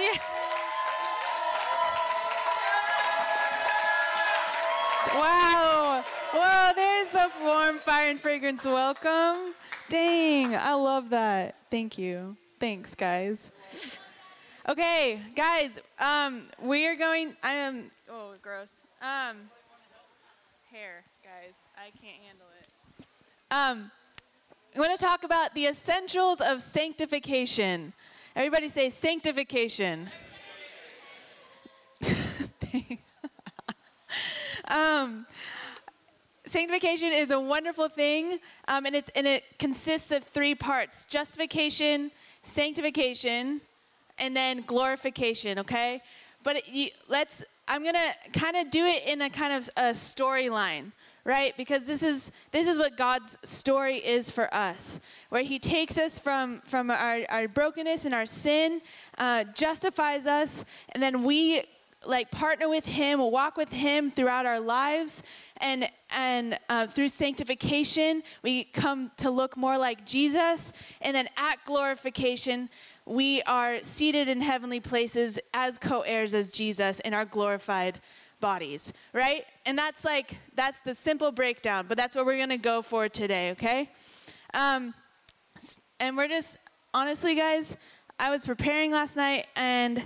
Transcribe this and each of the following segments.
Yeah. Wow. Whoa, there's the warm fire and fragrance welcome. Dang, I love that. Thank you. Thanks, guys. Okay, guys, um, we are going. I am. Oh, gross. Um, hair, guys. I can't handle it. Um, I want to talk about the essentials of sanctification. Everybody say sanctification. um, sanctification is a wonderful thing, um, and, and it consists of three parts justification, sanctification, and then glorification, okay? But it, let's, I'm to kind of do it in a kind of a storyline right? Because this is this is what god's story is for us where he takes us from from our, our brokenness and our sin uh, justifies us and then we like partner with him walk with him throughout our lives and and uh, through sanctification we come to look more like jesus and then at glorification we are seated in heavenly places as co-heirs as jesus in our glorified bodies right and that's like that's the simple breakdown but that's what we're to go for today okay um, and we're just honestly guys i was preparing last night and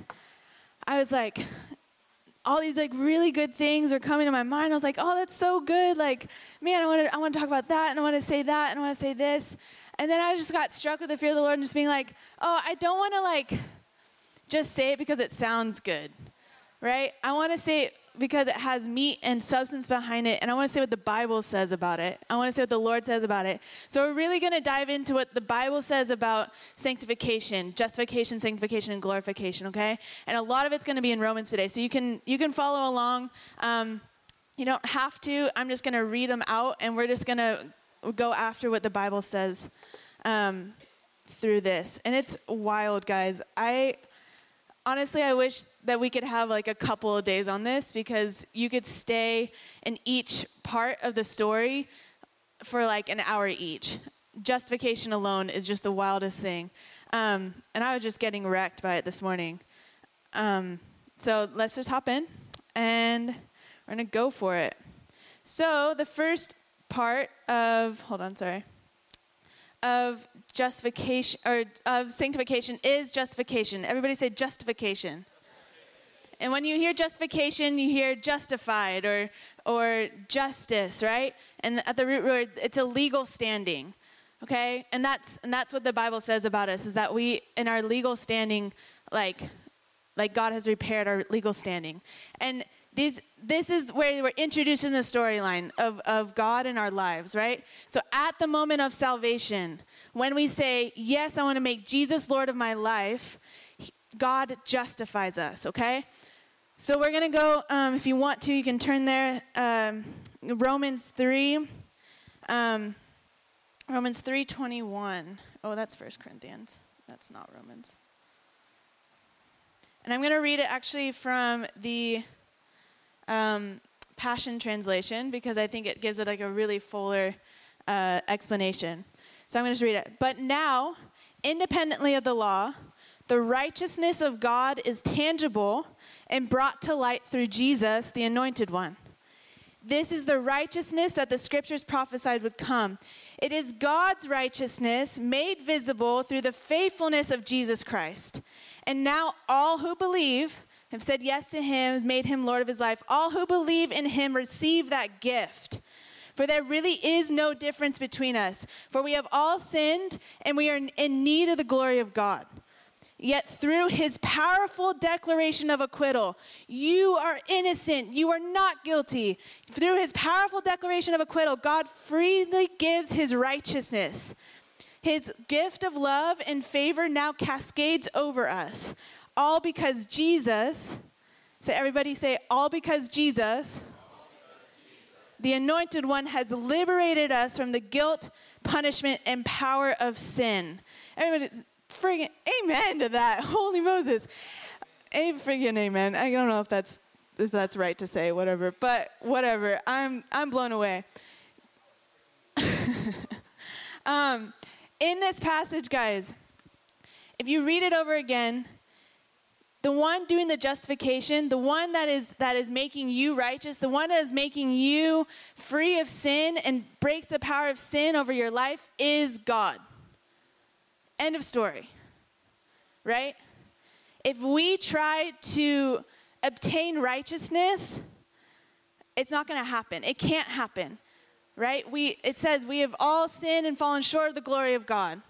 i was like all these like really good things are coming to my mind. I was like, oh, that's so good. Like, man, I want to I want to talk about that, and I want to say that, and I want to say this. And then I just got struck with the fear of the Lord and just being like, oh, I don't want to like just say it because it sounds good, right? I want to say it because it has meat and substance behind it, and I want to say what the Bible says about it. I want to say what the Lord says about it. So we're really going to dive into what the Bible says about sanctification, justification, sanctification, and glorification. Okay, and a lot of it's going to be in Romans today, so you can you can follow along. Um, you don't have to. I'm just going to read them out, and we're just going to go after what the Bible says um, through this. And it's wild, guys. I honestly, I wish that we could have like a couple of days on this because you could stay in each part of the story for like an hour each. Justification alone is just the wildest thing. Um, and I was just getting wrecked by it this morning. Um, so let's just hop in and we're going to go for it. So the first part of, hold on, sorry of justification or of sanctification is justification. Everybody say justification. And when you hear justification, you hear justified or or justice, right? And at the root word, it's a legal standing. Okay? And that's and that's what the Bible says about us is that we in our legal standing like like God has repaired our legal standing. And these, this is where we're introducing the storyline of, of God in our lives, right? So at the moment of salvation, when we say, Yes, I want to make Jesus Lord of my life, God justifies us, okay? So we're going to go, um, if you want to, you can turn there. Um, Romans 3. Um, Romans 3.21. Oh, that's First Corinthians. That's not Romans. And I'm going to read it actually from the um, Passion Translation because I think it gives it like a really fuller uh, explanation. So I'm going to just read it. But now, independently of the law, the righteousness of God is tangible and brought to light through Jesus, the anointed one. This is the righteousness that the scriptures prophesied would come. It is God's righteousness made visible through the faithfulness of Jesus Christ. And now all who believe have said yes to him, made him Lord of his life. All who believe in him receive that gift. For there really is no difference between us. For we have all sinned and we are in need of the glory of God. Yet through his powerful declaration of acquittal, you are innocent. You are not guilty. Through his powerful declaration of acquittal, God freely gives his righteousness. His gift of love and favor now cascades over us. All because Jesus, so everybody say, all because Jesus, the anointed one has liberated us from the guilt, punishment, and power of sin. Everybody, friggin' amen to that. Holy Moses. A friggin' amen. I don't know if that's if that's right to say, whatever. But whatever. I'm I'm blown away. um, in this passage, guys, if you read it over again, the one doing the justification, the one that is that is making you righteous, the one that is making you free of sin and breaks the power of sin over your life is God. End of story. Right? If we try to obtain righteousness, it's not going to happen. It can't happen. Right? We it says we have all sinned and fallen short of the glory of God.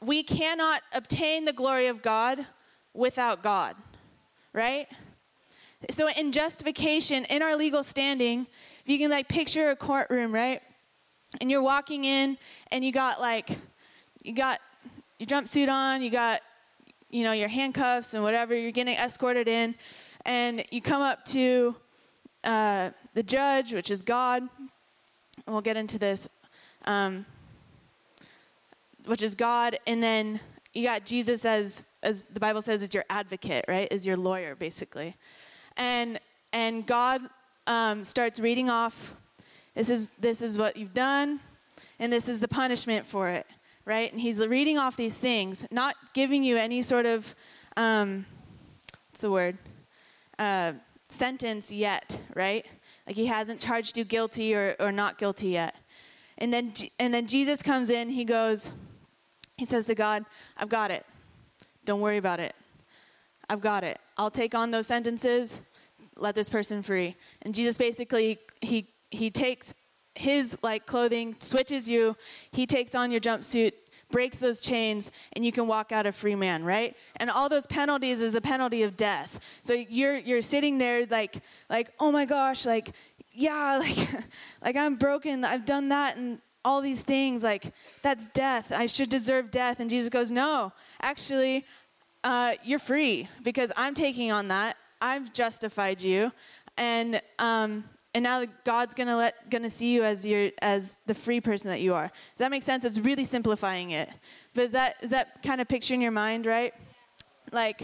We cannot obtain the glory of God without God, right? So in justification, in our legal standing, if you can like picture a courtroom, right? And you're walking in and you got like you got your jumpsuit on, you got you know your handcuffs and whatever, you're getting escorted in, and you come up to uh, the judge, which is God. And we'll get into this, um, which is God, and then you got Jesus as as the Bible says, is your advocate, right? Is your lawyer, basically. And and God um, starts reading off. This is this is what you've done, and this is the punishment for it, right? And He's reading off these things, not giving you any sort of um, what's the word uh, sentence yet, right? Like He hasn't charged you guilty or or not guilty yet. And then and then Jesus comes in. He goes. He says to God, "I've got it." Don't worry about it. I've got it. I'll take on those sentences. Let this person free. And Jesus basically he he takes his like clothing, switches you. He takes on your jumpsuit, breaks those chains, and you can walk out a free man, right? And all those penalties is the penalty of death. So you're you're sitting there like like oh my gosh, like yeah, like like I'm broken. I've done that and all these things like that's death. I should deserve death. And jesus goes no actually uh, you're free because i'm taking on that. I've justified you. And um, and now god's gonna let gonna see you as your as the free person that you are. Does that make sense? It's really simplifying it. But is that is that kind of picture in your mind right? Like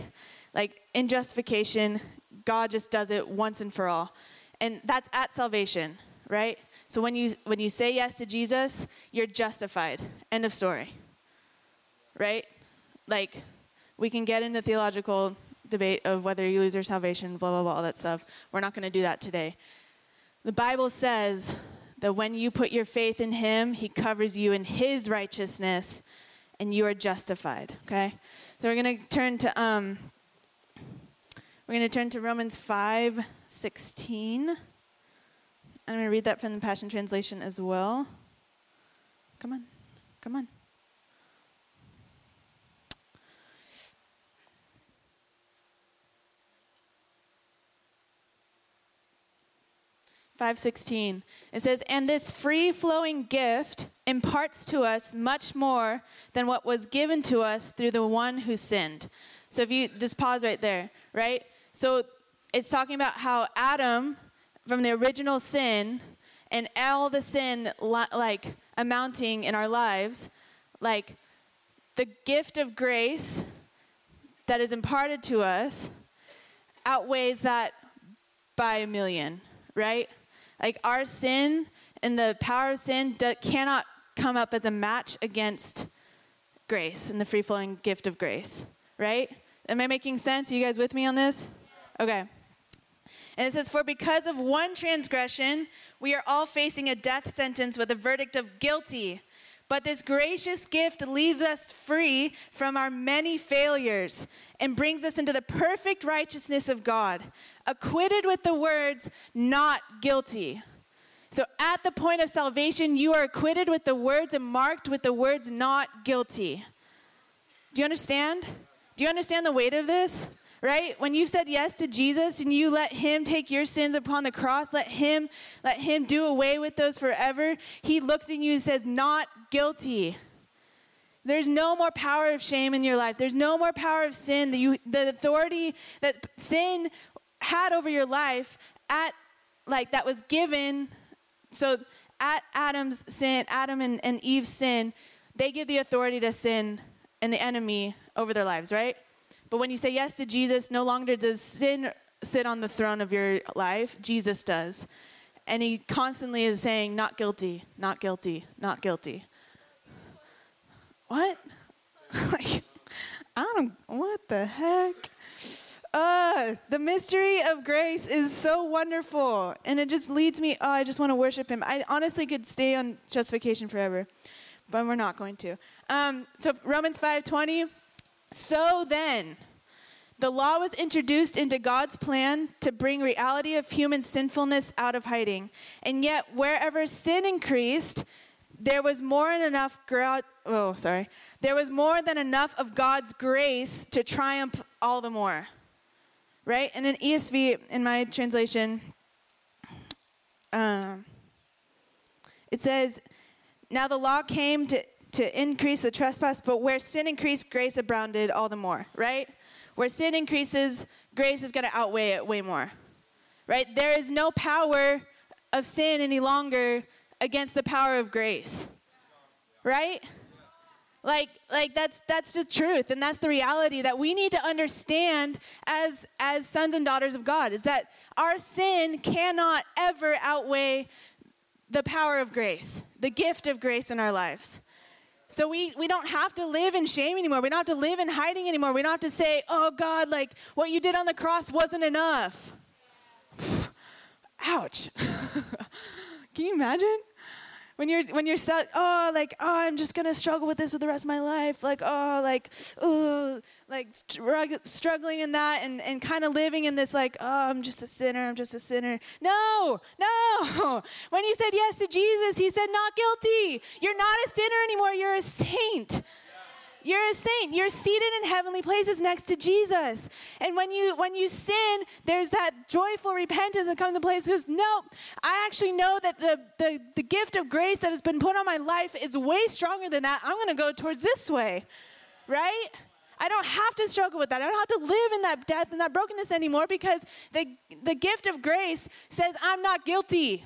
like in justification god just does it once and for all. And that's at salvation right so when you when you say yes to Jesus, you're justified. End of story. Right? Like we can get into theological debate of whether you lose your salvation, blah blah blah, all that stuff. We're not going to do that today. The Bible says that when you put your faith in him, he covers you in his righteousness and you are justified, okay? So we're going to turn to um we're going to turn to Romans 5, 16. I'm going to read that from the Passion Translation as well. Come on. Come on. Five sixteen. It says, "And this free-flowing gift imparts to us much more than what was given to us through the one who sinned." So if you just pause right there, right? So it's talking about how Adam from the original sin and all the sin like amounting in our lives, like the gift of grace that is imparted to us outweighs that by a million, right? Like our sin and the power of sin do, cannot come up as a match against grace and the free flowing gift of grace, right? Am I making sense? Are you guys with me on this? Okay. And it says, For because of one transgression, we are all facing a death sentence with a verdict of guilty. But this gracious gift leaves us free from our many failures and brings us into the perfect righteousness of God, acquitted with the words, not guilty. So at the point of salvation, you are acquitted with the words and marked with the words, not guilty. Do you understand? Do you understand the weight of this? Right? When you said yes to Jesus and you let him take your sins upon the cross, let him let him do away with those forever, he looks at you and says, "Not guilty." There's no more power of shame in your life. There's no more power of sin. The, you, the authority that sin had over your life at like that was given. So at Adam's sin, Adam and, and Eve's sin, they give the authority to sin and the enemy over their lives, right? But when you say yes to Jesus, no longer does sin sit on the throne of your life, Jesus does. And he constantly is saying, not guilty, not guilty, not guilty. What? like, I don't, what the heck? Ah, the mystery of grace is so wonderful. And it just leads me, oh, I just want to worship him. I honestly could stay on justification forever, but we're not going to. Um, so Romans 5:20. So then, the law was introduced into God's plan to bring reality of human sinfulness out of hiding. And yet, wherever sin increased, there was more than enough gra- oh, sorry. There was more than enough of God's grace to triumph all the more. Right? And in ESV, in my translation, um, it says, Now the law came to, to increase the trespass, but where sin increased, grace abounded all the more. Right? Where sin increases, grace is going to outweigh it way more. Right? There is no power of sin any longer against the power of grace. Right? Like, like that's that's the truth, and that's the reality that we need to understand as as sons and daughters of God is that our sin cannot ever outweigh the power of grace, the gift of grace in our lives. So we, we don't have to live in shame anymore. We don't have to live in hiding anymore. We don't have to say, oh God, like what you did on the cross wasn't enough. Ouch. Can you imagine? When you're when you're set, oh like oh I'm just gonna struggle with this for the rest of my life. Like oh like oh like struggling in that and and kind of living in this like oh I'm just a sinner I'm just a sinner. No no. When you said yes to Jesus he said not guilty. You're not a sinner anymore. You're a saint you're a saint. You're seated in heavenly places next to Jesus. And when you when you sin, there's that joyful repentance that comes in place no, I actually know that the, the the gift of grace that has been put on my life is way stronger than that. I'm gonna go towards this way. Right? I don't have to struggle with that. I don't have to live in that death and that brokenness anymore because the, the gift of grace says I'm not guilty.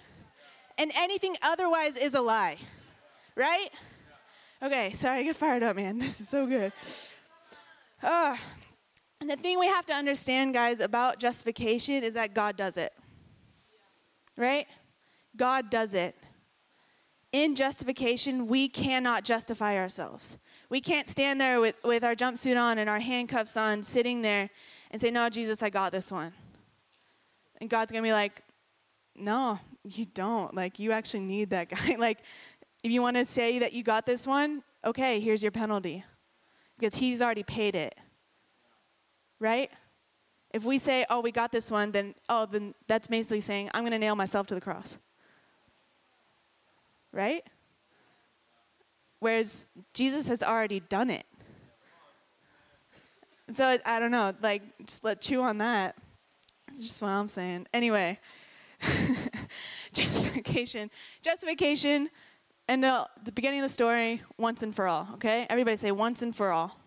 And anything otherwise is a lie. Right? Okay, sorry, I get fired up, man. This is so good. Uh, and the thing we have to understand, guys, about justification is that God does it. Right? God does it. In justification, we cannot justify ourselves. We can't stand there with, with our jumpsuit on and our handcuffs on, sitting there and say, No, Jesus, I got this one. And God's going to be like, No, you don't. Like, you actually need that guy. like, if you want to say that you got this one, okay, here's your penalty. Because he's already paid it. Right? If we say, oh, we got this one, then, oh, then that's basically saying, I'm going to nail myself to the cross. Right? Whereas Jesus has already done it. So I don't know, like, just let chew on that. That's just what I'm saying. Anyway, justification. Justification and the, the beginning of the story, once and for all, okay? Everybody say once and for all.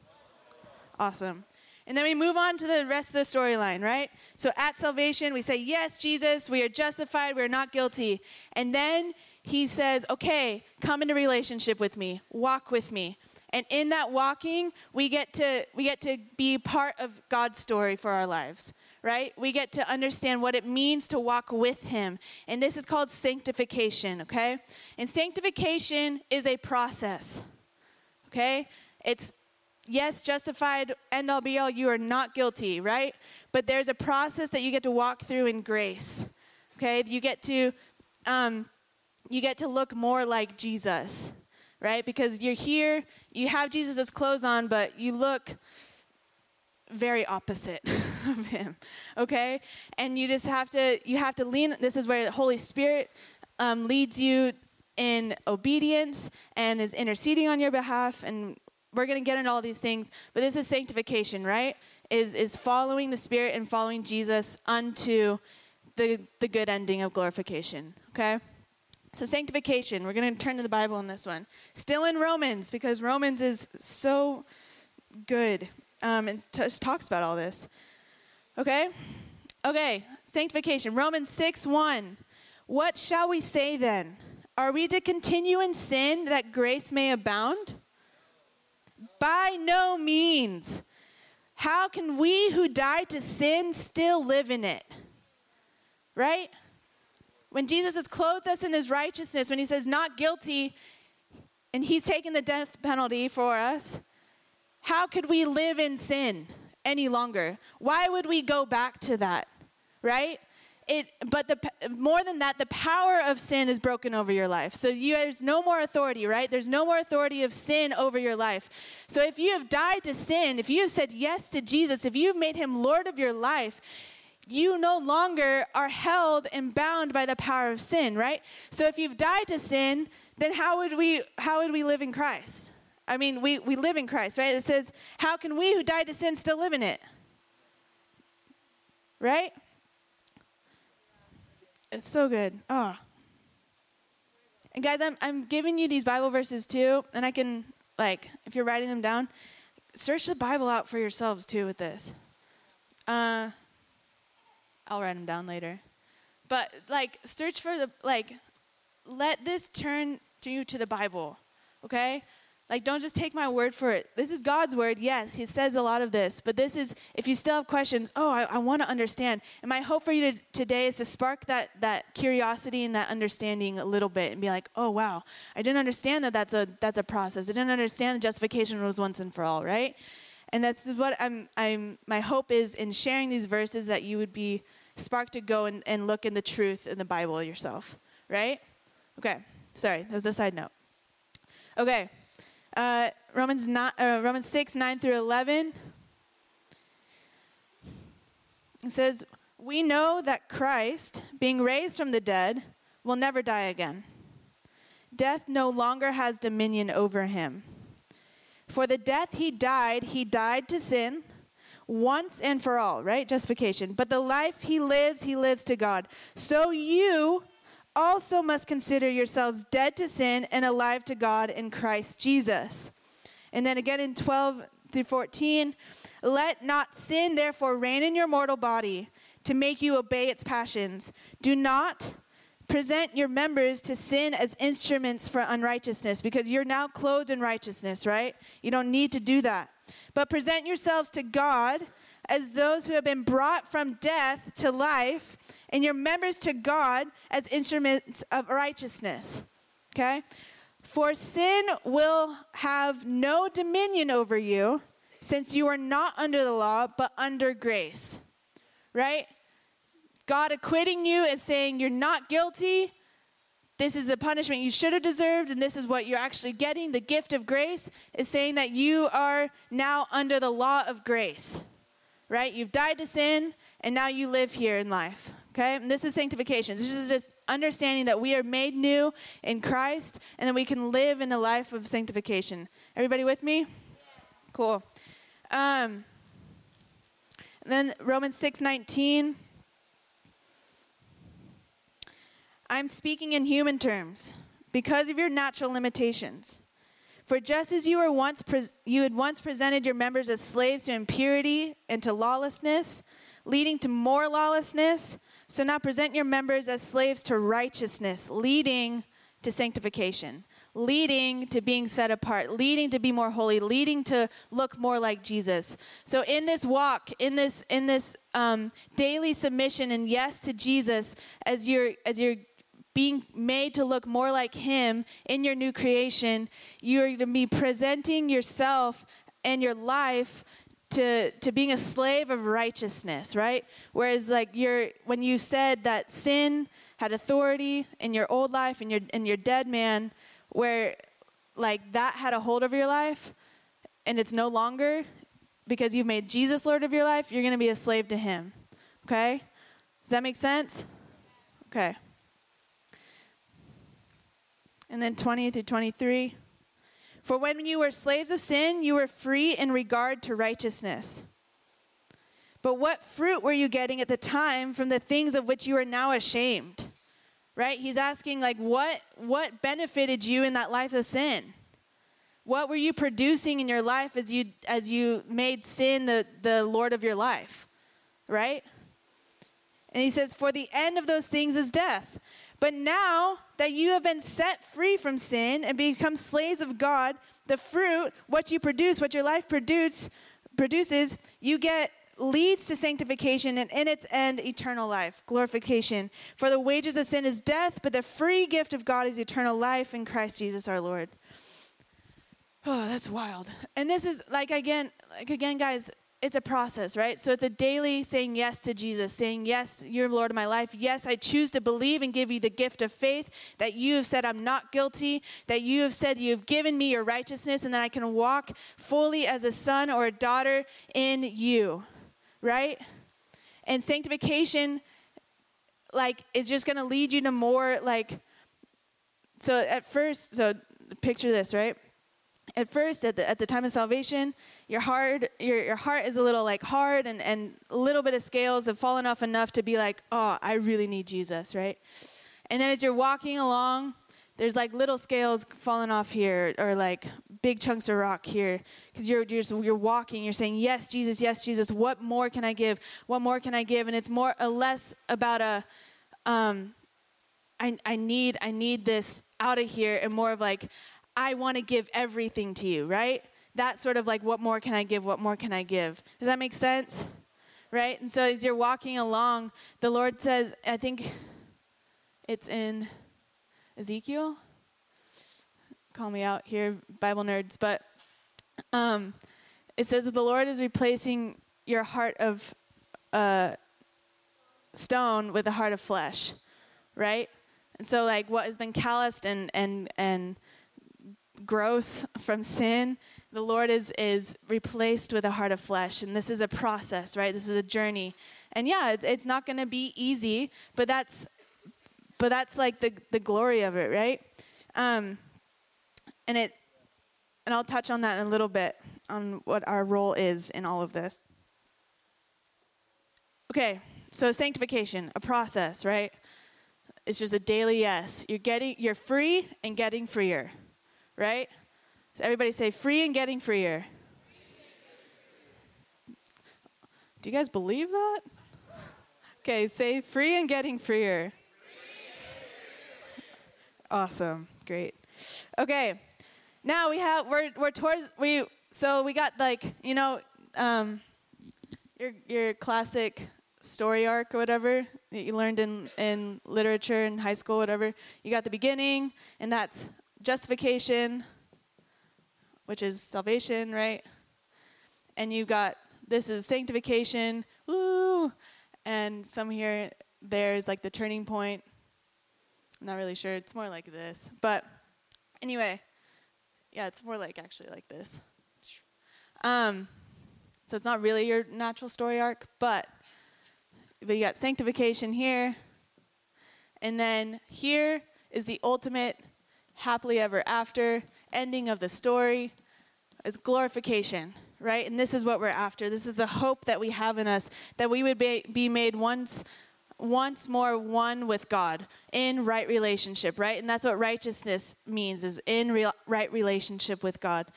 Awesome. And then we move on to the rest of the storyline, right? So at salvation, we say, Yes, Jesus, we are justified, we are not guilty. And then he says, Okay, come into relationship with me, walk with me. And in that walking, we get to we get to be part of God's story for our lives right? We get to understand what it means to walk with Him. And this is called sanctification, okay? And sanctification is a process, okay? It's, yes, justified, end all be all, you are not guilty, right? But there's a process that you get to walk through in grace, okay? You get to, um, you get to look more like Jesus, right? Because you're here, you have Jesus' clothes on, but you look very opposite of him okay? And you just have to you have to lean this is where the holy spirit um, leads you in obedience and is interceding on your behalf and we're going to get into all these things but this is sanctification right? Is is following the spirit and following jesus unto the the good ending of glorification okay? So sanctification we're going to turn to the bible in this one. Still in romans because romans is so good. Um, and t- talks about all this. Okay? Okay, sanctification. Romans 6 1. What shall we say then? Are we to continue in sin that grace may abound? By no means. How can we who died to sin still live in it? Right? When Jesus has clothed us in his righteousness, when he says not guilty, and he's taken the death penalty for us, how could we live in sin any longer. Why would we go back to that? Right? It, but the more than that, the power of sin is broken over your life. So you, there's no more authority, right? There's no more authority of sin over your life. So if you have died to sin, if you have said yes to Jesus, if you've made him Lord of your life, you no longer are held and bound by the power of sin, right? So if you've died to sin, then how would we how would we live in Christ? I mean, we, we live in Christ, right? It says, How can we who died to sin still live in it? Right? It's so good. Oh. And guys, I'm I'm giving you these Bible verses too, and I can like if you're writing them down, search the Bible out for yourselves too with this. Uh I'll write them down later. But like search for the like let this turn to you to the Bible. Okay? Like, don't just take my word for it. This is God's word. Yes, He says a lot of this. But this is, if you still have questions, oh, I, I want to understand. And my hope for you to, today is to spark that, that curiosity and that understanding a little bit and be like, oh, wow, I didn't understand that that's a, that's a process. I didn't understand the justification was once and for all, right? And that's what I'm, I'm, my hope is in sharing these verses that you would be sparked to go and, and look in the truth in the Bible yourself, right? Okay, sorry, that was a side note. Okay. Uh, Romans, not, uh, Romans 6, 9 through 11. It says, We know that Christ, being raised from the dead, will never die again. Death no longer has dominion over him. For the death he died, he died to sin once and for all, right? Justification. But the life he lives, he lives to God. So you also must consider yourselves dead to sin and alive to God in Christ Jesus. And then again in 12 through 14, let not sin therefore reign in your mortal body to make you obey its passions. Do not present your members to sin as instruments for unrighteousness because you're now clothed in righteousness, right? You don't need to do that. But present yourselves to God as those who have been brought from death to life and your members to God as instruments of righteousness. Okay? For sin will have no dominion over you, since you are not under the law, but under grace. Right? God acquitting you and saying you're not guilty. This is the punishment you should have deserved, and this is what you're actually getting. The gift of grace is saying that you are now under the law of grace. Right? You've died to sin, and now you live here in life. Okay? And this is sanctification. This is just understanding that we are made new in Christ and that we can live in a life of sanctification. Everybody with me? Cool. Um, then Romans 6 19. I'm speaking in human terms because of your natural limitations. For just as you were once pre- you had once presented your members as slaves to impurity and to lawlessness, leading to more lawlessness, so now present your members as slaves to righteousness, leading to sanctification, leading to being set apart, leading to be more holy, leading to look more like Jesus. So in this walk, in this in this um, daily submission and yes to Jesus, as you're as you're being made to look more like Him in your new creation, you're going to be presenting yourself and your life to to being a slave of righteousness, right? Whereas like you're when you said that sin had authority in your old life and your in your dead man, where like that had a hold over your life and it's no longer because you've made Jesus Lord of your life, you're gonna be a slave to him. Okay? Does that make sense? Okay. And then 20 through 23. For when you were slaves of sin, you were free in regard to righteousness. But what fruit were you getting at the time from the things of which you are now ashamed? Right? He's asking like what what benefited you in that life of sin? What were you producing in your life as you as you made sin the, the Lord of your life? Right? And he says, For the end of those things is death. But now that you have been set free from sin and become slaves of God, the fruit, what you produce, what your life produce, produces, you get leads to sanctification and in its end eternal life, glorification. For the wages of sin is death, but the free gift of God is eternal life in Christ Jesus our Lord. Oh, that's wild. And this is like again, like again guys, it's a process, right? So it's a daily saying yes to Jesus, saying, Yes, you're Lord of my life. Yes, I choose to believe and give you the gift of faith that you have said I'm not guilty, that you have said you've given me your righteousness, and that I can walk fully as a son or a daughter in you, right? And sanctification, like, is just gonna lead you to more, like, so at first, so picture this, right? At first, at the, at the time of salvation, your heart, your, your heart is a little like hard and, and a little bit of scales have fallen off enough to be like, oh, I really need Jesus, right? And then as you're walking along, there's like little scales falling off here or like big chunks of rock here because you're, you're, you're walking you're saying yes jesus yes jesus what more can i give what more can i give and it's more or less about a um, I, I need i need this out of here and more of like I want to give everything to you, right? That sort of like, what more can I give? What more can I give? Does that make sense? Right? And so as you're walking along, the Lord says, I think it's in Ezekiel. Call me out here, Bible nerds, but um, it says that the Lord is replacing your heart of uh, stone with a heart of flesh, right? And so, like, what has been calloused and and and gross from sin, the Lord is, is replaced with a heart of flesh. And this is a process, right? This is a journey. And yeah, it's, it's not going to be easy, but that's, but that's like the, the glory of it, right? Um, and it, and I'll touch on that in a little bit on what our role is in all of this. Okay, so sanctification, a process, right? It's just a daily yes. You're getting, you're free and getting freer right? So everybody say free and getting freer. Do you guys believe that? Okay, say free and getting freer. Awesome. Great. Okay. Now we have we're we're towards we so we got like, you know, um your your classic story arc or whatever that you learned in in literature in high school whatever. You got the beginning and that's justification, which is salvation, right? And you've got this is sanctification, woo, and some here there's like the turning point. I'm not really sure. It's more like this, but anyway, yeah, it's more like actually like this. Um, so it's not really your natural story arc, but but you got sanctification here, and then here is the ultimate happily ever after, ending of the story is glorification, right? And this is what we're after. This is the hope that we have in us that we would be, be made once once more one with God in right relationship, right? And that's what righteousness means is in real, right relationship with God.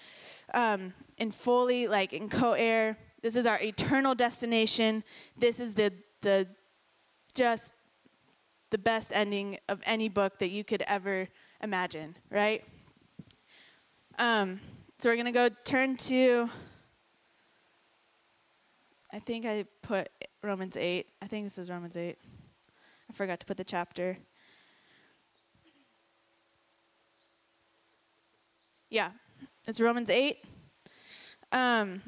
Um, in fully like in co-heir. This is our eternal destination. This is the the just the best ending of any book that you could ever imagine, right? Um, so we're going to go turn to, I think I put Romans 8. I think this is Romans 8. I forgot to put the chapter. Yeah, it's Romans 8. Um,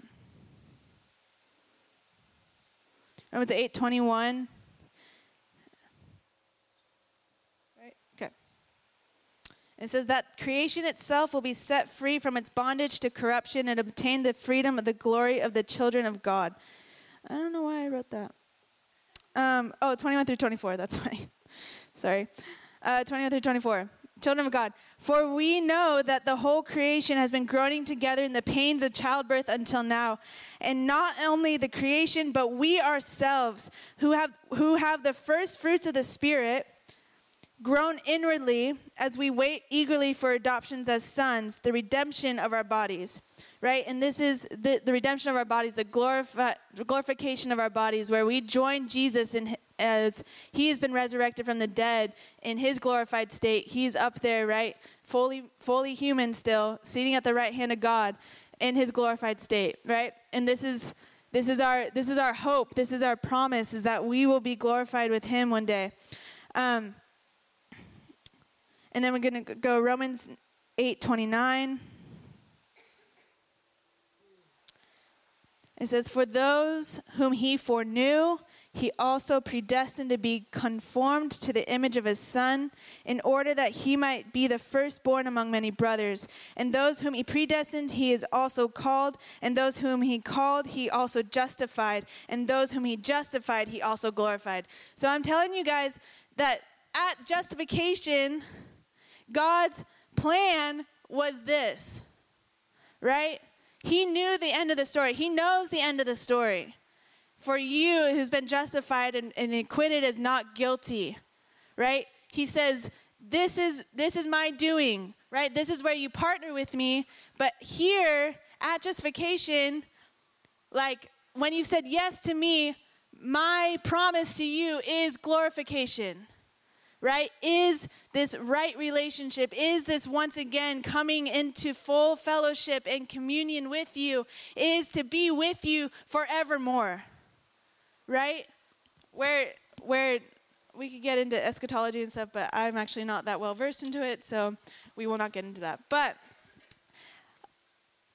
Romans 8 21. It says that creation itself will be set free from its bondage to corruption and obtain the freedom of the glory of the children of God. I don't know why I wrote that. Um, oh, 21 through 24, that's why. Sorry. Uh, 21 through 24. Children of God, for we know that the whole creation has been groaning together in the pains of childbirth until now. And not only the creation, but we ourselves, who have, who have the first fruits of the Spirit, groan inwardly as we wait eagerly for adoptions as sons, the redemption of our bodies. Right? And this is the, the redemption of our bodies, the glorifi- glorification of our bodies, where we join Jesus in, as he has been resurrected from the dead in his glorified state. He's up there, right? Fully, fully human still, sitting at the right hand of God in his glorified state, right? And this is this is our this is our hope. This is our promise is that we will be glorified with him one day. Um, and then we're going to go Romans 8:29. It says, For those whom he foreknew, he also predestined to be conformed to the image of his son, in order that he might be the firstborn among many brothers. And those whom he predestined, he is also called. And those whom he called, he also justified. And those whom he justified, he also glorified. So I'm telling you guys that at justification, God's plan was this, right? He knew the end of the story. He knows the end of the story. For you who's been justified and, and acquitted as not guilty, right? He says, this is this is my doing, right? This is where you partner with me. But here at justification, like when you've said yes to me, my promise to you is glorification right? Is this right relationship? Is this once again coming into full fellowship and communion with you? Is to be with you forevermore, right? Where, where we could get into eschatology and stuff, but I'm actually not that well versed into it, so we will not get into that. But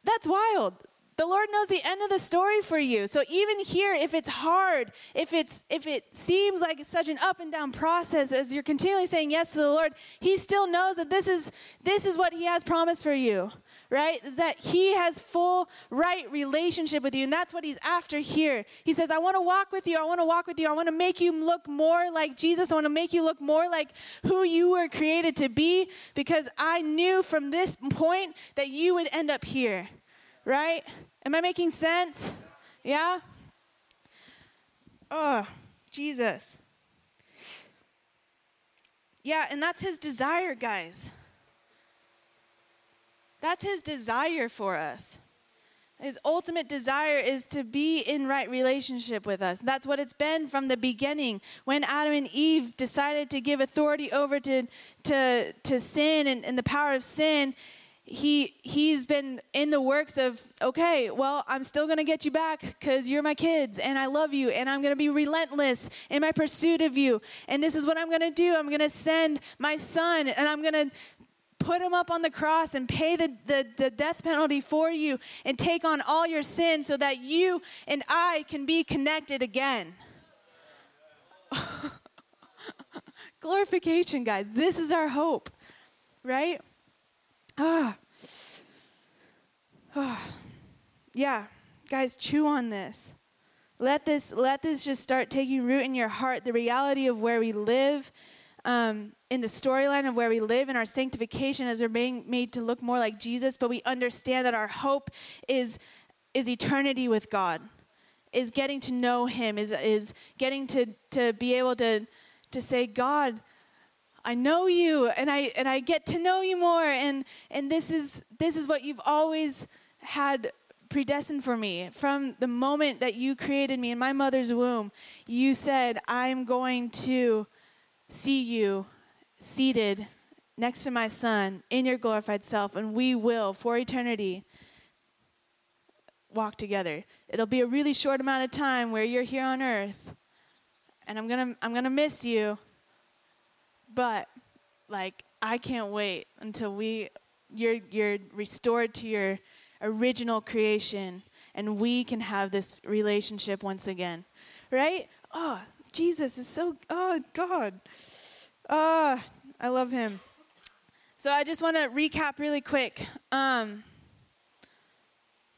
that's wild. The Lord knows the end of the story for you. So even here, if it's hard, if it's if it seems like it's such an up and down process as you're continually saying yes to the Lord, He still knows that this is this is what He has promised for you. Right? Is that he has full right relationship with you. And that's what he's after here. He says, I want to walk with you. I want to walk with you. I want to make you look more like Jesus. I want to make you look more like who you were created to be because I knew from this point that you would end up here. Right? Am I making sense? Yeah? Oh, Jesus. Yeah, and that's his desire, guys. That's his desire for us. His ultimate desire is to be in right relationship with us. That's what it's been from the beginning. When Adam and Eve decided to give authority over to, to, to sin and, and the power of sin, he he's been in the works of okay well i'm still going to get you back because you're my kids and i love you and i'm going to be relentless in my pursuit of you. And this is what i'm going to do. I'm going to send my son and i'm going to put him up on the cross and pay the, the, the death penalty for you and take on all your sins so that you and i can be connected again. Glorification guys. This is our hope right Ah. ah. Yeah. Guys, chew on this. Let this let this just start taking root in your heart. The reality of where we live, um, in the storyline of where we live in our sanctification as we're being made to look more like Jesus, but we understand that our hope is is eternity with God, is getting to know Him, is is getting to to be able to to say, God, I know you and I and I get to know you more and and this is this is what you've always had predestined for me. From the moment that you created me in my mother's womb you said I'm going to see you seated next to my son in your glorified self and we will for eternity walk together. It'll be a really short amount of time where you're here on earth and I'm going to I'm going to miss you but like I can't wait until we you're you're restored to your original creation and we can have this relationship once again. Right? Oh, Jesus is so oh God. Oh, I love him. So I just want to recap really quick. Um,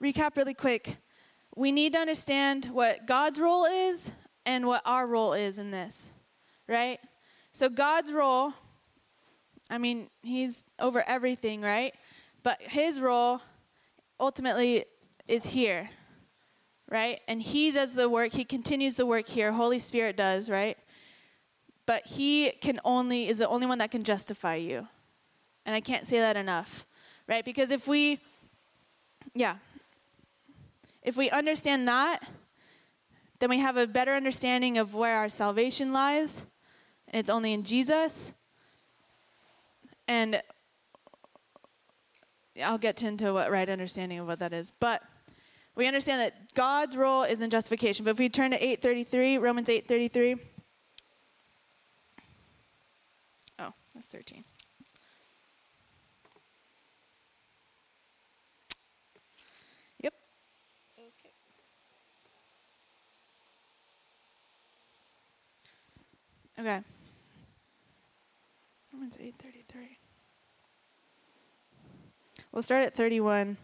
recap really quick. We need to understand what God's role is and what our role is in this, right? So God's role, I mean, He's over everything, right? But His role ultimately is here, right? And He does the work, He continues the work here. Holy Spirit does, right? But He can only, is the only one that can justify you. And I can't say that enough, right? Because if we, yeah, if we understand that, then we have a better understanding of where our salvation lies and it's only in Jesus. And I'll get into what right understanding of what that is. But we understand that God's role is in justification. But if we turn to 8:33, Romans 8:33. Oh, that's 13. Yep. Okay. Okay. Romans 8:33. We'll start at 31.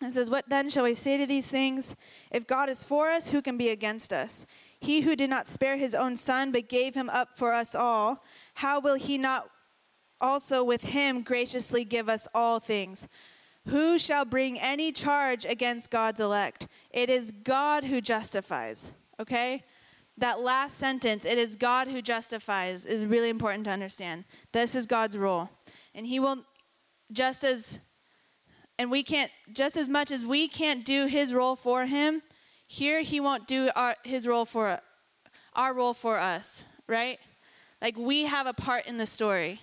It says, What then shall we say to these things? If God is for us, who can be against us? He who did not spare his own son, but gave him up for us all, how will he not also with him graciously give us all things? Who shall bring any charge against God's elect? It is God who justifies. Okay? That last sentence, it is God who justifies, is really important to understand. This is God's role. And he will, just as and we can't just as much as we can't do his role for him here he won't do our, his role for our role for us right like we have a part in the story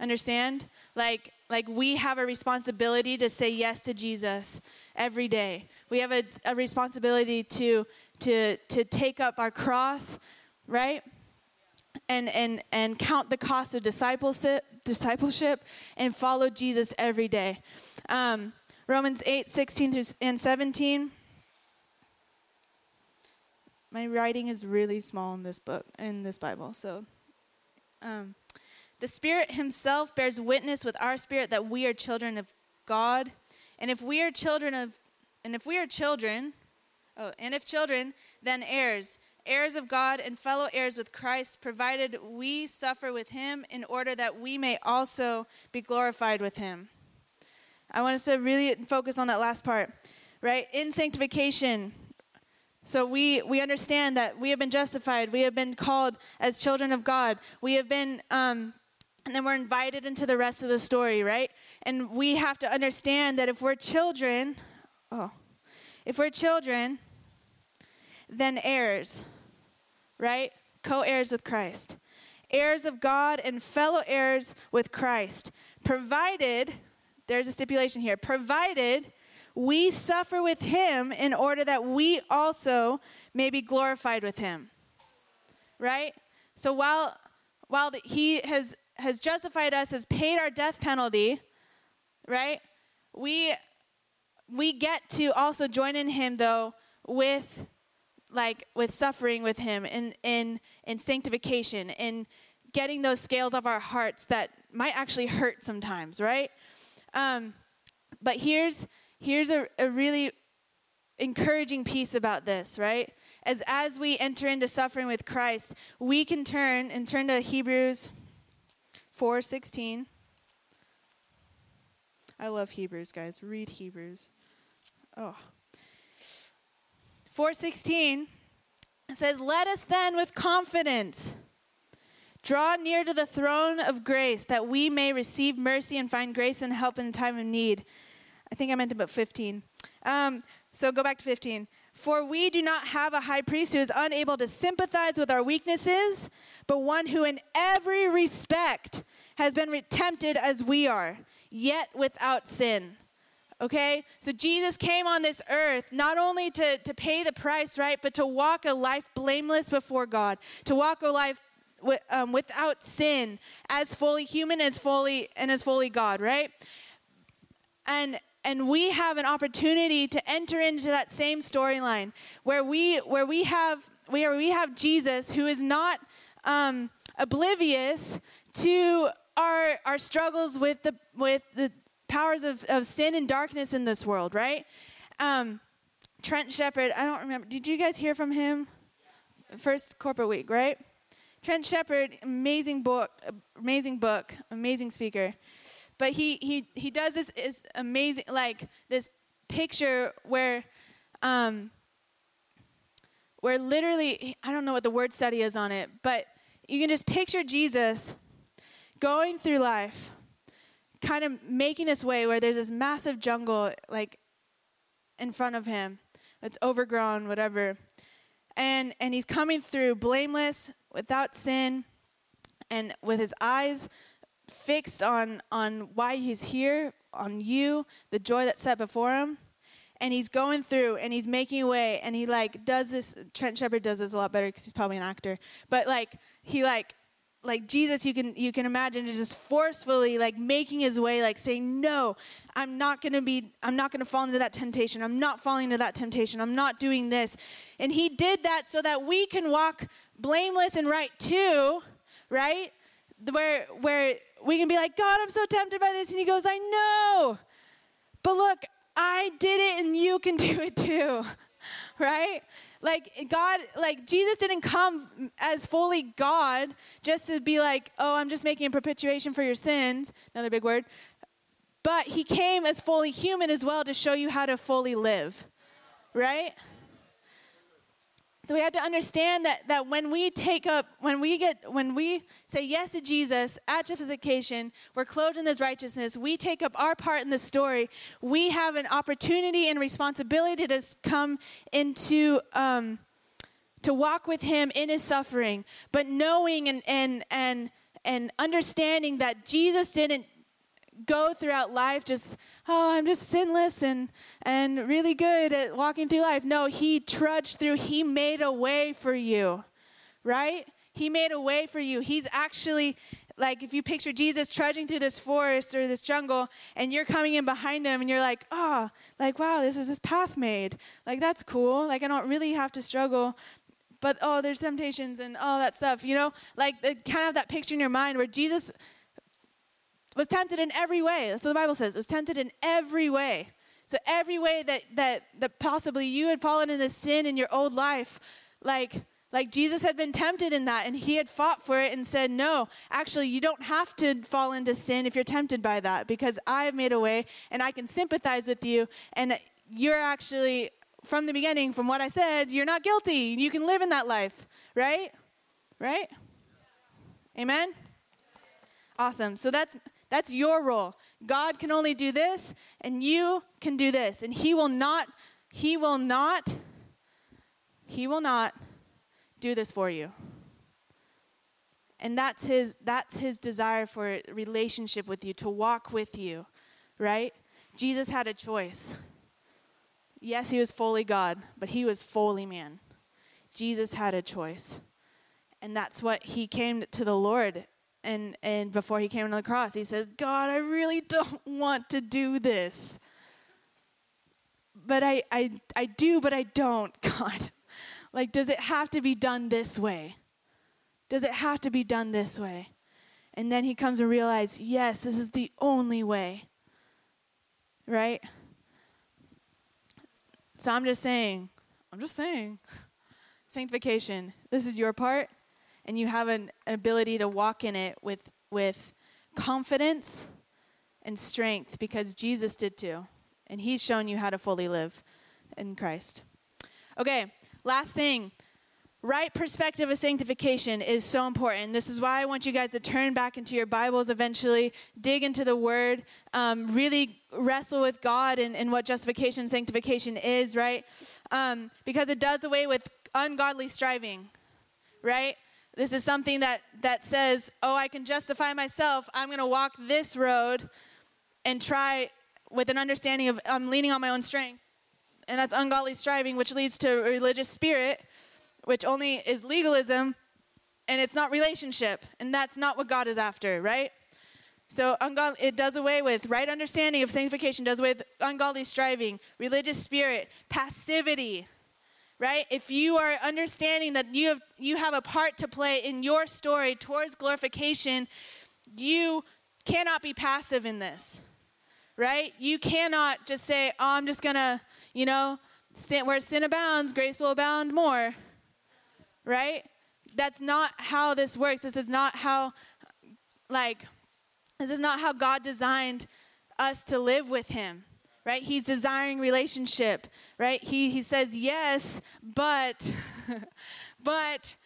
understand like like we have a responsibility to say yes to jesus every day we have a, a responsibility to to to take up our cross right and and and count the cost of discipleship discipleship and follow jesus every day um, Romans 8, 16 through and 17. My writing is really small in this book, in this Bible. So, um, the Spirit Himself bears witness with our spirit that we are children of God. And if we are children of, and if we are children, oh, and if children, then heirs, heirs of God and fellow heirs with Christ, provided we suffer with Him in order that we may also be glorified with Him. I want us to really focus on that last part, right? In sanctification. So we we understand that we have been justified. We have been called as children of God. We have been, um, and then we're invited into the rest of the story, right? And we have to understand that if we're children, oh, if we're children, then heirs, right? Co-heirs with Christ, heirs of God and fellow heirs with Christ, provided there's a stipulation here. Provided we suffer with him in order that we also may be glorified with him. Right? So while while the, he has has justified us, has paid our death penalty, right? We we get to also join in him though with like with suffering with him in in in sanctification in getting those scales off our hearts that might actually hurt sometimes, right? Um, but here's here's a, a really encouraging piece about this, right? As as we enter into suffering with Christ, we can turn and turn to Hebrews 4:16. I love Hebrews, guys. Read Hebrews. Oh. 4:16 says, "Let us then with confidence Draw near to the throne of grace that we may receive mercy and find grace and help in time of need. I think I meant about 15. Um, so go back to 15. For we do not have a high priest who is unable to sympathize with our weaknesses, but one who in every respect has been tempted as we are, yet without sin. Okay? So Jesus came on this earth not only to, to pay the price, right, but to walk a life blameless before God, to walk a life um, without sin, as fully human as fully and as fully God, right? And and we have an opportunity to enter into that same storyline where we where we have where we have Jesus who is not um, oblivious to our our struggles with the with the powers of, of sin and darkness in this world, right? Um, Trent Sheppard, I don't remember. Did you guys hear from him? First corporate week, right? Trent Sheppard, amazing book, amazing book, amazing speaker. But he he he does this is amazing like this picture where um where literally I don't know what the word study is on it, but you can just picture Jesus going through life kind of making this way where there's this massive jungle like in front of him. It's overgrown, whatever. And and he's coming through blameless, without sin and with his eyes fixed on on why he's here on you the joy that's set before him and he's going through and he's making a way and he like does this trent sheppard does this a lot better because he's probably an actor but like he like like jesus you can you can imagine is just forcefully like making his way like saying no i'm not to be i'm not to fall into that temptation. I'm not falling into that temptation. I'm not doing this. And he did that so that we can walk blameless and right too right? Where where we can be like, God, I'm so tempted by this, and He goes, I know, but look, I did it, and you can do it too, right? Like God, like Jesus didn't come as fully God just to be like, oh, I'm just making a propitiation for your sins. Another big word. But he came as fully human as well to show you how to fully live, right? So we have to understand that, that when we take up, when we get, when we say yes to Jesus at justification, we're clothed in this righteousness, we take up our part in the story, we have an opportunity and responsibility to come into, um, to walk with him in his suffering, but knowing and, and, and, and understanding that Jesus didn't go throughout life just oh i'm just sinless and and really good at walking through life. No he trudged through he made a way for you right? He made a way for you. He's actually like if you picture jesus trudging through this forest or this jungle and you're coming in behind him and you're like oh like wow this is this path made. Like that's cool. Like i don't really have to struggle but oh there's temptations and all that stuff you know? Like kind of that picture in your mind where jesus was tempted in every way. That's what the Bible says. It was tempted in every way. So every way that that that possibly you had fallen into sin in your old life, like like Jesus had been tempted in that and he had fought for it and said, No, actually, you don't have to fall into sin if you're tempted by that because I have made a way and I can sympathize with you. And you're actually, from the beginning, from what I said, you're not guilty. You can live in that life, right? Right? Amen? Awesome. So that's that's your role. God can only do this, and you can do this. And He will not, He will not, He will not do this for you. And that's his that's his desire for relationship with you, to walk with you, right? Jesus had a choice. Yes, he was fully God, but he was fully man. Jesus had a choice. And that's what he came to the Lord and and before he came to the cross, he said, "God, I really don't want to do this." But I I I do, but I don't, God. Like does it have to be done this way? Does it have to be done this way? And then he comes to realize, yes, this is the only way. Right? So I'm just saying, I'm just saying, sanctification, this is your part and you have an, ability to walk in it with, with confidence and strength because Jesus did too. And he's shown you how to fully live in Christ. Okay, last thing. Right perspective of sanctification is so important. This is why I want you guys to turn back into your Bibles eventually, dig into the Word, um, really wrestle with God and, and, what justification sanctification is, right? Um, because it does away with ungodly striving, right? This is something that, that says, oh, I can justify myself. I'm going to walk this road and try with an understanding of I'm leaning on my own strength. And that's ungodly striving, which leads to religious spirit, which only is legalism, and it's not relationship. And that's not what God is after, right? So ungodly, it does away with right understanding of sanctification, does away with ungodly striving, religious spirit, passivity right? If you are understanding that you have, you have a part to play in your story towards glorification, you cannot be passive in this, right? You cannot just say, oh, I'm just to, you know, sin, where sin abounds, grace will abound more, right? That's not how this works. This is not how, like, this is not how God designed us to live with Him right? He's desiring relationship, right? He, he says, yes, but, but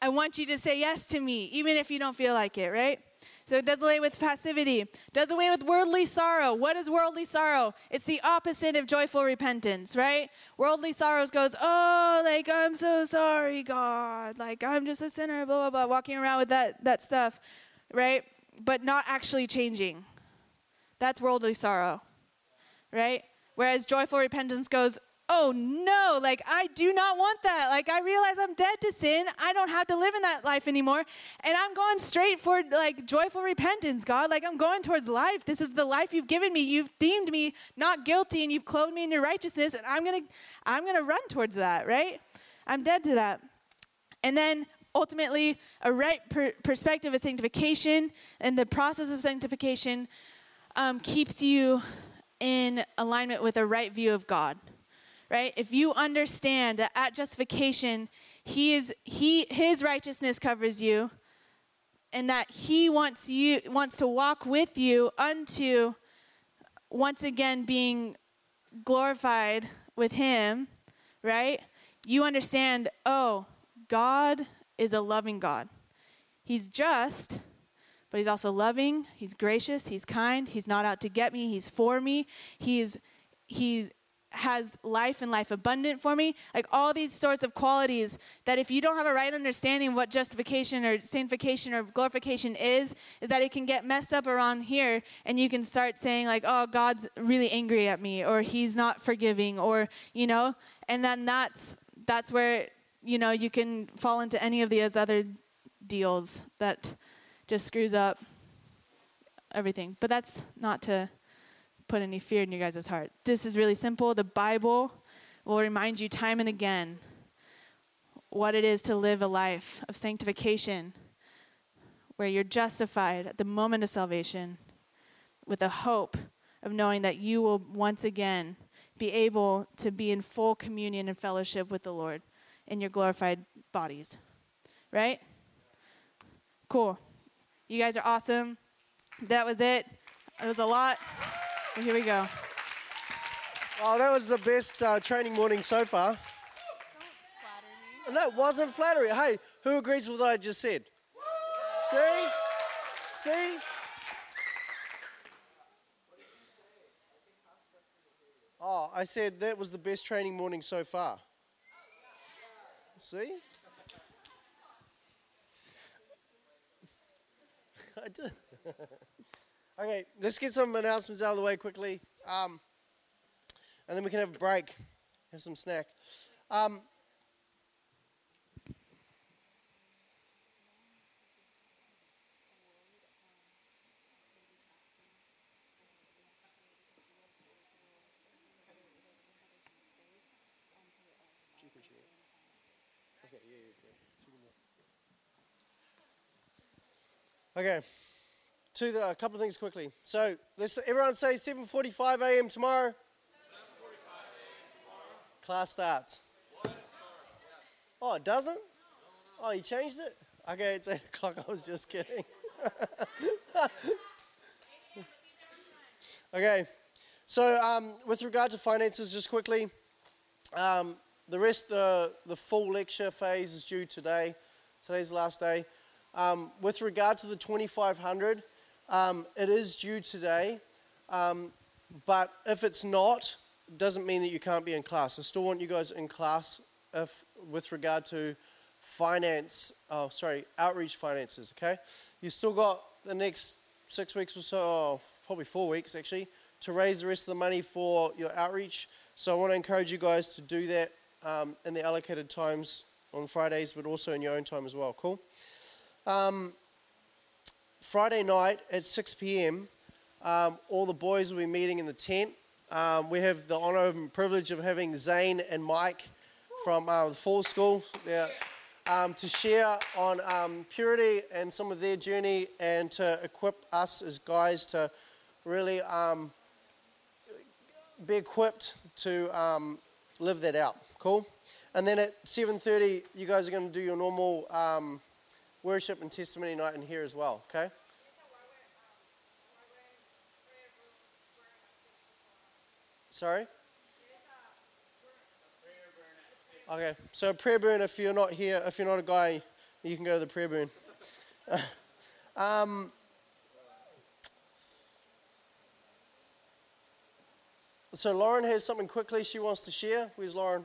I want you to say yes to me, even if you don't feel like it, right? So it does away with passivity, does away with worldly sorrow. What is worldly sorrow? It's the opposite of joyful repentance, right? Worldly sorrows goes, oh, like I'm so sorry, God, like I'm just a sinner, blah blah blah, walking around with that that stuff, right? But not actually changing. That's worldly sorrow right? Whereas joyful repentance goes, oh no, like I do not want that. Like I realize I'm dead to sin. I don't have to live in that life anymore. And I'm going straight for like joyful repentance, God. Like I'm going towards life. This is the life you've given me. You've deemed me not guilty and you've clothed me in your righteousness. And I'm gonna I'm gonna run towards that, right? I'm dead to that. And then ultimately, a right per- perspective of sanctification and the process of sanctification um, keeps you in alignment with a right view of God. Right? If you understand that at justification, he is he his righteousness covers you, and that he wants you wants to walk with you unto once again being glorified with him, right? You understand, oh, God is a loving God. He's just, but he's also loving, he's gracious, he's kind, he's not out to get me, he's for me. He's he has life and life abundant for me. Like all these sorts of qualities that if you don't have a right understanding of what justification or sanctification or glorification is, is that it can get messed up around here and you can start saying like, "Oh, God's really angry at me," or "He's not forgiving," or you know, and then that's that's where you know you can fall into any of these other deals that just screws up everything. But that's not to put any fear in your guys' heart. This is really simple. The Bible will remind you time and again what it is to live a life of sanctification where you're justified at the moment of salvation with a hope of knowing that you will once again be able to be in full communion and fellowship with the Lord in your glorified bodies. Right? Cool. You guys are awesome. That was it. It was a lot. But here we go. Oh, that was the best uh, training morning so far. That wasn't flattery. Hey, who agrees with what I just said? See? See? Oh, I said that was the best training morning so far. See? I did. okay, let's get some announcements out of the way quickly. Um, and then we can have a break, have some snack. Um, Okay, to the, a couple of things quickly. So let's everyone say 7:45 a.m. tomorrow. 7:45 a.m. tomorrow. Class starts. Oh, it doesn't? Oh, you changed it? Okay, it's 8 o'clock. I was just kidding. okay, so um, with regard to finances, just quickly, um, the rest, the, the full lecture phase is due today. Today's the last day. Um, with regard to the 2500, um, it is due today, um, but if it's not, it doesn't mean that you can't be in class. I still want you guys in class if, with regard to finance, oh, sorry, outreach finances, okay? You've still got the next six weeks or so, oh, probably four weeks actually, to raise the rest of the money for your outreach. So I want to encourage you guys to do that um, in the allocated times on Fridays, but also in your own time as well. Cool? Um, Friday night at 6 p.m., um, all the boys will be meeting in the tent. Um, we have the honor and privilege of having Zane and Mike from uh, the Fall School there, um, to share on um, purity and some of their journey and to equip us as guys to really um, be equipped to live that out. Cool? And then at 7.30, you guys are going to do your normal worship and testimony night in here as well, okay? Sorry? Okay, so prayer burn, if you're not here, if you're not a guy, you can go to the prayer burn. um, so Lauren has something quickly she wants to share. Where's Lauren?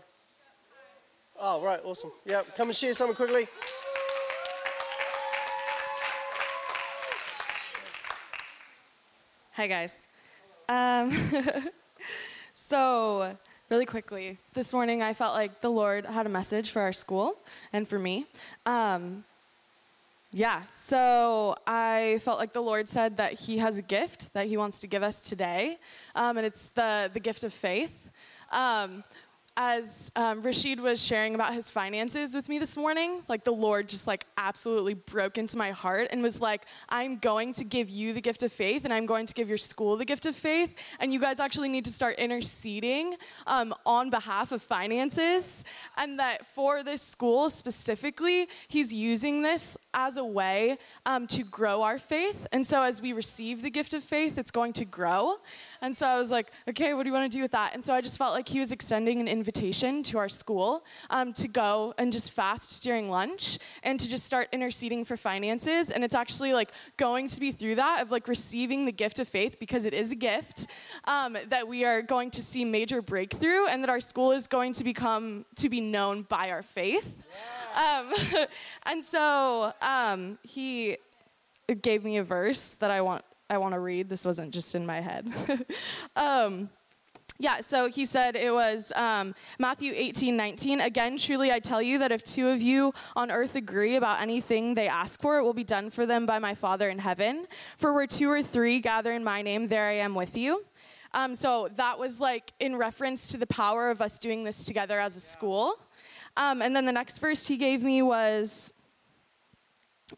Oh, right, awesome. Yeah, come and share something quickly. Hi, guys. Um, so, really quickly, this morning I felt like the Lord had a message for our school and for me. Um, yeah, so I felt like the Lord said that He has a gift that He wants to give us today, um, and it's the, the gift of faith. Um, as um, Rashid was sharing about his finances with me this morning, like the Lord just like absolutely broke into my heart and was like, I'm going to give you the gift of faith and I'm going to give your school the gift of faith. And you guys actually need to start interceding um, on behalf of finances. And that for this school specifically, he's using this as a way um, to grow our faith. And so as we receive the gift of faith, it's going to grow. And so I was like, okay, what do you want to do with that? And so I just felt like he was extending an invitation to our school um, to go and just fast during lunch and to just start interceding for finances. And it's actually like going to be through that of like receiving the gift of faith because it is a gift um, that we are going to see major breakthrough and that our school is going to become to be known by our faith. Um, and so um, he gave me a verse that I want I want to read. This wasn't just in my head. um, yeah, so he said it was um, Matthew 18, 19. Again, truly I tell you that if two of you on earth agree about anything they ask for, it will be done for them by my Father in heaven. For where two or three gather in my name, there I am with you. Um, so that was like in reference to the power of us doing this together as a school. Um, and then the next verse he gave me was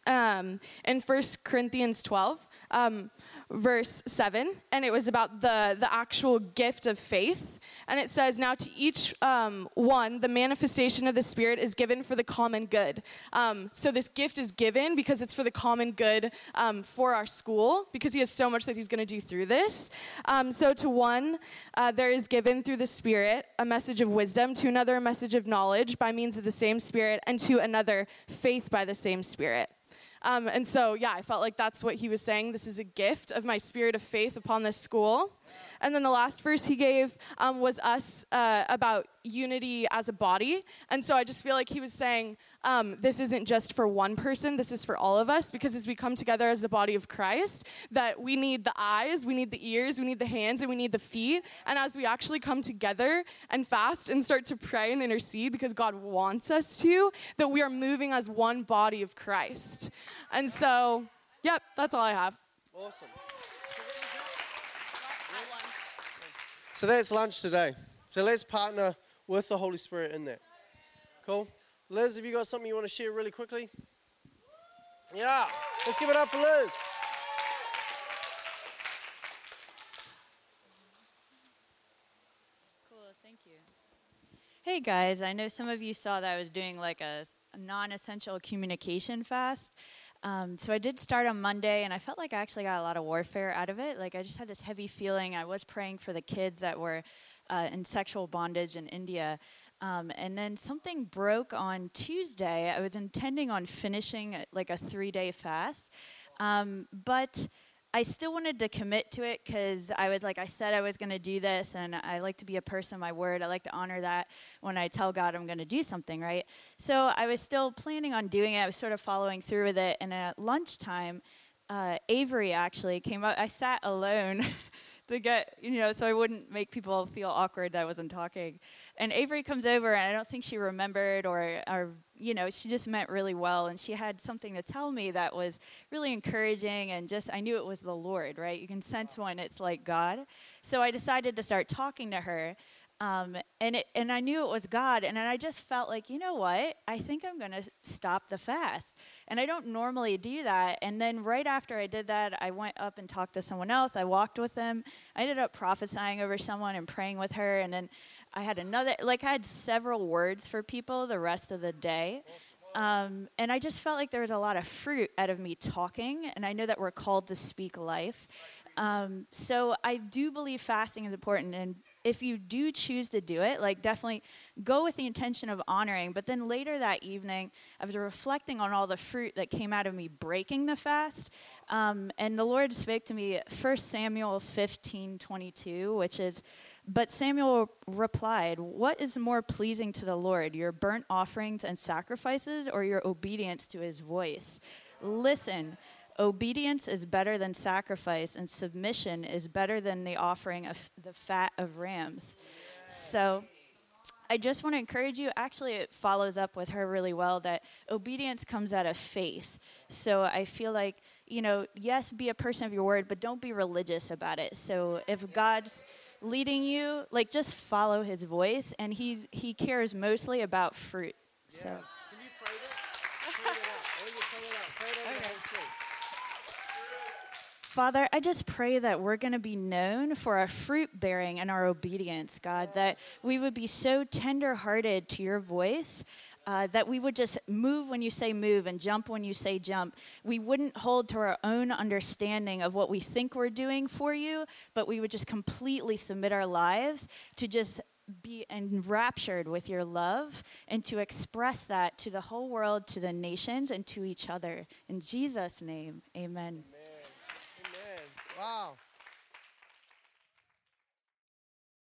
um, in 1 Corinthians 12 um, verse 7, and it was about the, the actual gift of faith. And it says, Now to each um, one, the manifestation of the Spirit is given for the common good. Um, so this gift is given because it's for the common good um, for our school, because He has so much that He's going to do through this. Um, so to one, uh, there is given through the Spirit a message of wisdom, to another, a message of knowledge by means of the same Spirit, and to another, faith by the same Spirit. Um, and so, yeah, I felt like that's what he was saying. This is a gift of my spirit of faith upon this school. And then the last verse he gave um, was us uh, about unity as a body. And so I just feel like he was saying, um, this isn't just for one person, this is for all of us, because as we come together as the body of Christ, that we need the eyes, we need the ears, we need the hands, and we need the feet. And as we actually come together and fast and start to pray and intercede because God wants us to, that we are moving as one body of Christ. And so, yep, that's all I have. Awesome. So that's lunch today. So let's partner with the Holy Spirit in that. Cool? Liz, have you got something you want to share really quickly? Yeah. Let's give it up for Liz. Cool, thank you. Hey guys, I know some of you saw that I was doing like a, non essential communication fast. Um, so I did start on Monday, and I felt like I actually got a lot of warfare out of it. Like I just had this heavy feeling. I was praying for the kids that were uh, in sexual bondage in India. Um, and then something broke on Tuesday. I was intending on finishing like a three day fast. Um, but I still wanted to commit to it because I was like, I said I was going to do this, and I like to be a person of my word. I like to honor that when I tell God I'm going to do something, right? So I was still planning on doing it. I was sort of following through with it. And at lunchtime, uh, Avery actually came up. I sat alone to get, you know, so I wouldn't make people feel awkward that I wasn't talking. And Avery comes over, and I don't think she remembered, or, or, you know, she just meant really well. And she had something to tell me that was really encouraging, and just, I knew it was the Lord, right? You can sense when it's like God. So I decided to start talking to her. Um, and it, and I knew it was God, and I just felt like, you know what? I think I'm going to stop the fast. And I don't normally do that. And then right after I did that, I went up and talked to someone else. I walked with them. I ended up prophesying over someone and praying with her. And then I had another, like I had several words for people the rest of the day. Um, and I just felt like there was a lot of fruit out of me talking, and I know that we're called to speak life. Um, so I do believe fasting is important, and if you do choose to do it, like definitely go with the intention of honoring. But then later that evening, was reflecting on all the fruit that came out of me breaking the fast, um, and the Lord spoke to me. 1 Samuel 15, 22, which is, but Samuel replied, "What is more pleasing to the Lord, your burnt offerings and sacrifices, or your obedience to His voice? Listen." Obedience is better than sacrifice, and submission is better than the offering of the fat of rams. So, I just want to encourage you. Actually, it follows up with her really well that obedience comes out of faith. So I feel like, you know, yes, be a person of your word, but don't be religious about it. So if God's leading you, like just follow his voice and he's he cares mostly about fruit. So Father, I just pray that we're going to be known for our fruit bearing and our obedience, God, that we would be so tender hearted to your voice. Uh, that we would just move when you say move and jump when you say jump. We wouldn't hold to our own understanding of what we think we're doing for you, but we would just completely submit our lives to just be enraptured with your love and to express that to the whole world, to the nations, and to each other. In Jesus' name, amen. Amen. Wow.